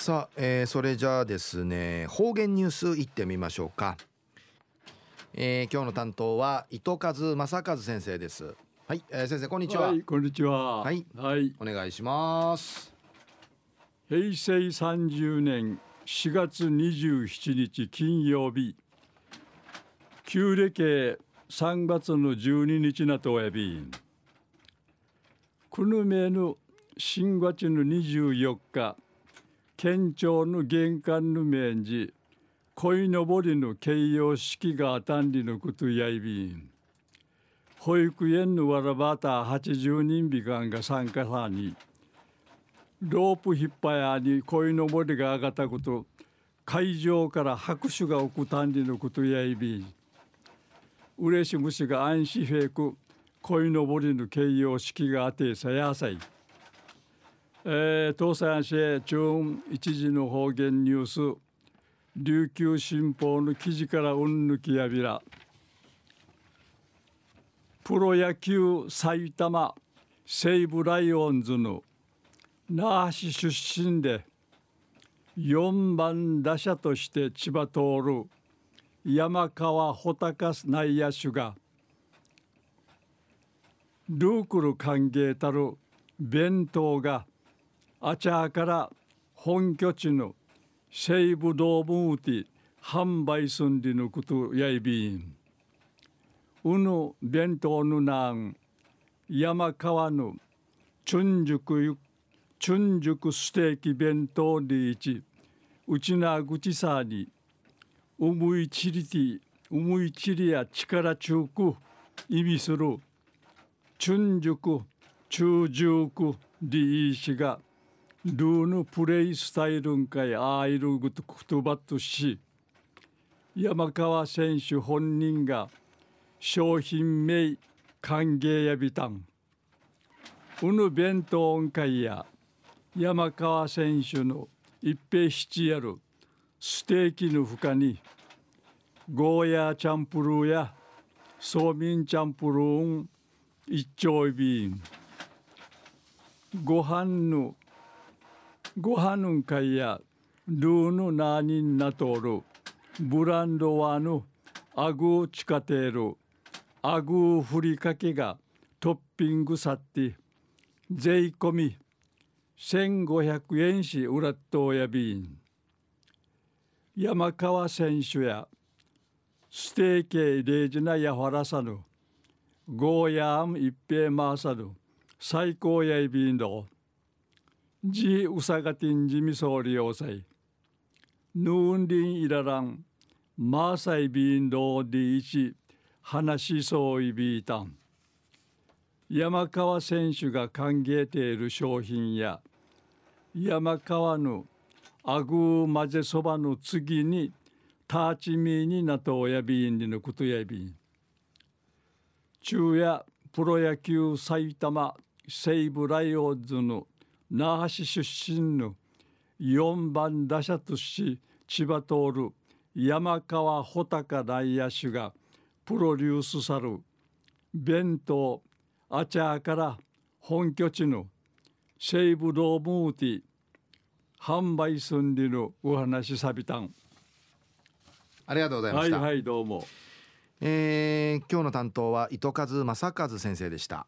さあ、えー、それじゃあですね方言ニュースいってみましょうか、えー、今日の担当は糸数正和先生です。はい、えー、先生こんにちは、はい、こんにちは。はい、はい、お願いします。平成30年4月27日金曜日。旧暦3月の12日なとおやびくぬめぬ新月の24日県庁の玄関の面寺鯉のぼりの形容式があたんりのことやいびん。保育園のわらばた80人びかんが参加さに。ロープ引っ張やに鯉のぼりが上がったこと会場から拍手が送たんりのことやいびん。うれしむしが安心平く鯉のぼりの形容式があてさやさい。えー、東西市中一時の方言ニュース。琉球新報の記事からうんぬきやびら。プロ野球埼玉西武ライオンズの那覇市出身で4番打者として千葉通る山川穂高内野手がルークル歓迎たる弁当があちゃから本拠地の西武ドームウティ販売すんでのことやいびん。うぬ弁当ぬなん。山川の春熟春熟ステーキ弁当でいちうちなぐちさに。うむいちりてうむいちりや力中く。意味する。春熟中熟でいいしが。ルーのプレイスタイルんかいあいるぐとくとばとし山川選手本人が商品名歓迎やびたん。うぬ弁当んかいや山川選手の一平七やるステーキのふかにゴーヤーチャンプルーやソーミンチャンプルーン一丁ビンご飯のごはぬんかいやルーヌナーニンナトールブランドワヌアグーチカテールアグーふりかけがトッピングさって税込み1500円しウラットやびん。山川選手やステーキレージナやファラサヌゴーヤーム一平マーサヌ最高やいびんど。ジウサガティンジミソウリオウサイヌーンリンイラランマーサイビンドーディーチ話しそうイビータン山川選手が歓迎ている商品や山川ヌアグー混ぜそばの次にターチミーにナとおやびんにのことやびン中夜プロ野球埼玉セ西ブライオンズヌ那覇市出身の4番打者とし千葉通る山川穂高内野手がプロデュースさる弁当アチャーから本拠地の西武ドームーティ販売すんでるお話さびたん。ありがとうございました。はいはいどうも。えー、今日の担当は糸数正和先生でした